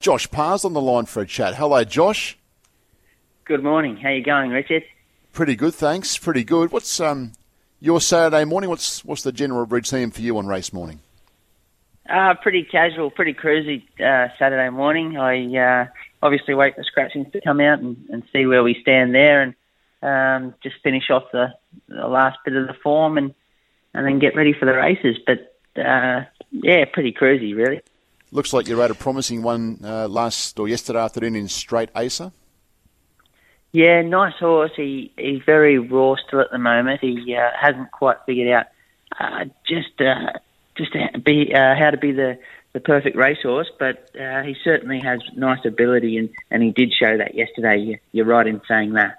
Josh Parr's on the line for a chat. Hello, Josh. Good morning. How you going, Richard? Pretty good, thanks. Pretty good. What's um your Saturday morning? What's what's the general routine for you on race morning? Uh, pretty casual, pretty cruisy uh, Saturday morning. I uh, obviously wait for scratchings to come out and, and see where we stand there, and um, just finish off the, the last bit of the form, and and then get ready for the races. But uh, yeah, pretty cruisy, really. Looks like you rode a promising one uh, last or yesterday afternoon in Straight Acer. Yeah, nice horse. He he's very raw still at the moment. He uh, hasn't quite figured out uh, just uh, just to be uh, how to be the the perfect racehorse, but uh, he certainly has nice ability, and, and he did show that yesterday. You're right in saying that.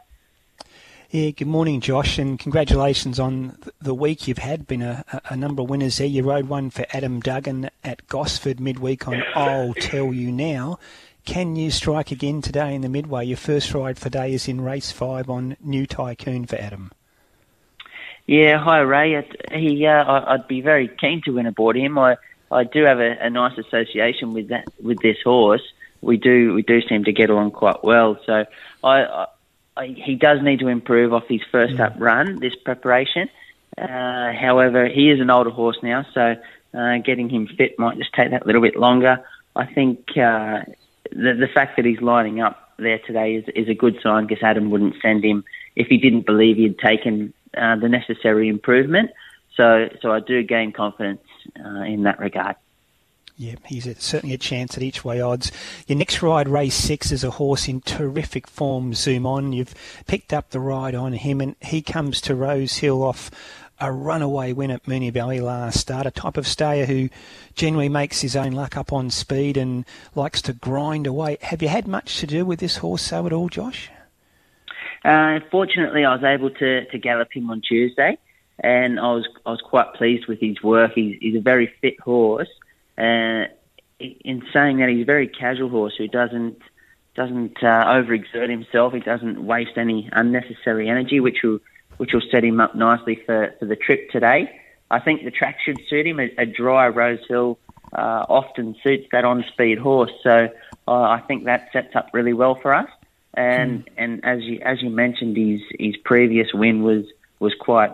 Yeah, good morning, Josh, and congratulations on the week you've had. Been a, a number of winners there. You rode one for Adam Duggan at Gosford midweek on I'll Tell You Now. Can you strike again today in the midway? Your first ride for day is in race five on New Tycoon for Adam. Yeah, hi Ray. He, uh, I'd be very keen to win aboard him. I, I do have a, a nice association with that with this horse. We do we do seem to get along quite well. So I he does need to improve off his first mm. up run this preparation. Uh, however, he is an older horse now, so uh, getting him fit might just take that little bit longer. I think uh, the, the fact that he's lining up there today is, is a good sign because Adam wouldn't send him if he didn't believe he had taken uh, the necessary improvement. So, so I do gain confidence uh, in that regard. Yeah, he's a, certainly a chance at each way odds. Your next ride, race six, is a horse in terrific form. Zoom on. You've picked up the ride on him, and he comes to Rosehill off a runaway win at Moonee Valley last start. A type of stayer who generally makes his own luck up on speed and likes to grind away. Have you had much to do with this horse so at all, Josh? Uh, fortunately, I was able to, to gallop him on Tuesday, and I was I was quite pleased with his work. He's, he's a very fit horse uh, in saying that he's a very casual horse who doesn't doesn't uh, overexert himself. He doesn't waste any unnecessary energy, which will which will set him up nicely for, for the trip today. I think the track should suit him. A, a dry Rosehill uh, often suits that on-speed horse, so uh, I think that sets up really well for us. And mm. and as you as you mentioned, his his previous win was was quite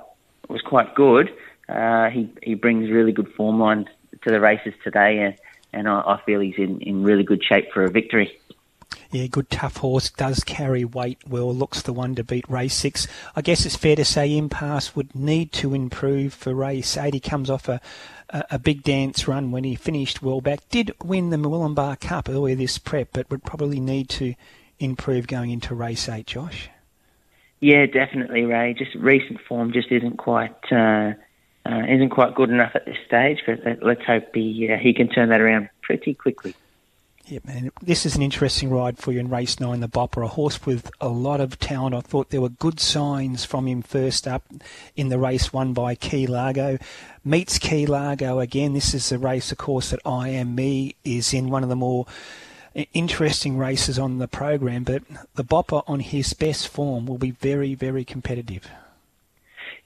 was quite good. Uh, he he brings really good form lines to the races today, and, and I, I feel he's in, in really good shape for a victory. Yeah, good tough horse, does carry weight well, looks the one to beat race six. I guess it's fair to say Impasse would need to improve for race eight. He comes off a, a, a big dance run when he finished well back. Did win the Murwillumbah Cup earlier this prep, but would probably need to improve going into race eight, Josh. Yeah, definitely, Ray. Just recent form just isn't quite uh, uh, isn't quite good enough at this stage, but let's hope he uh, he can turn that around pretty quickly. Yeah, man. This is an interesting ride for you in race nine, the Bopper, a horse with a lot of talent. I thought there were good signs from him first up in the race won by Key Largo. Meets Key Largo again. This is a race, of course, that I Am Me is in one of the more interesting races on the program, but the Bopper on his best form will be very, very competitive.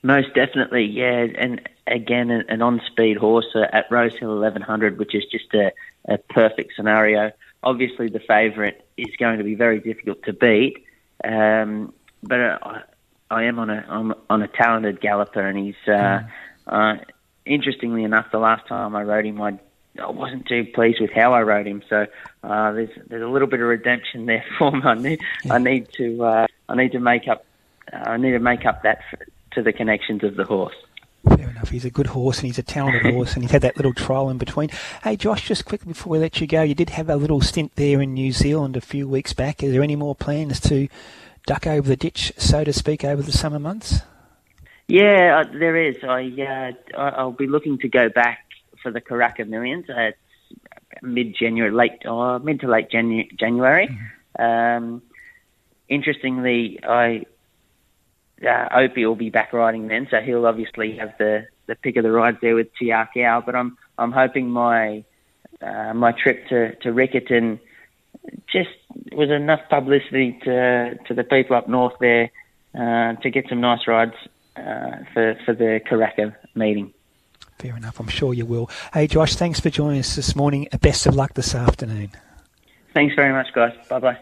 Most definitely, yeah. And again, an on-speed horse at Rosehill 1100, which is just a, a perfect scenario. Obviously, the favourite is going to be very difficult to beat, um, but I, I am on a I'm on a talented galloper, and he's uh, mm. uh, interestingly enough, the last time I rode him, I I wasn't too pleased with how I rode him. So uh, there's there's a little bit of redemption there for me. I need yeah. I need to uh, I need to make up I need to make up that to the connections of the horse. Fair enough. He's a good horse and he's a talented horse and he's had that little trial in between. Hey, Josh, just quickly before we let you go, you did have a little stint there in New Zealand a few weeks back. Are there any more plans to duck over the ditch, so to speak, over the summer months? Yeah, uh, there is. I uh, I'll be looking to go back for the Karaka Millions. Uh, mid January, late uh, mid to late Janu- January. Mm-hmm. Um, interestingly, I uh, Opie will be back riding then, so he'll obviously have the, the pick of the rides there with Te Akau. But I'm I'm hoping my uh, my trip to to Riccarton just was enough publicity to to the people up north there uh, to get some nice rides uh, for for the Karaka meeting. Fair enough. I'm sure you will. Hey, Josh, thanks for joining us this morning. Best of luck this afternoon. Thanks very much, guys. Bye bye.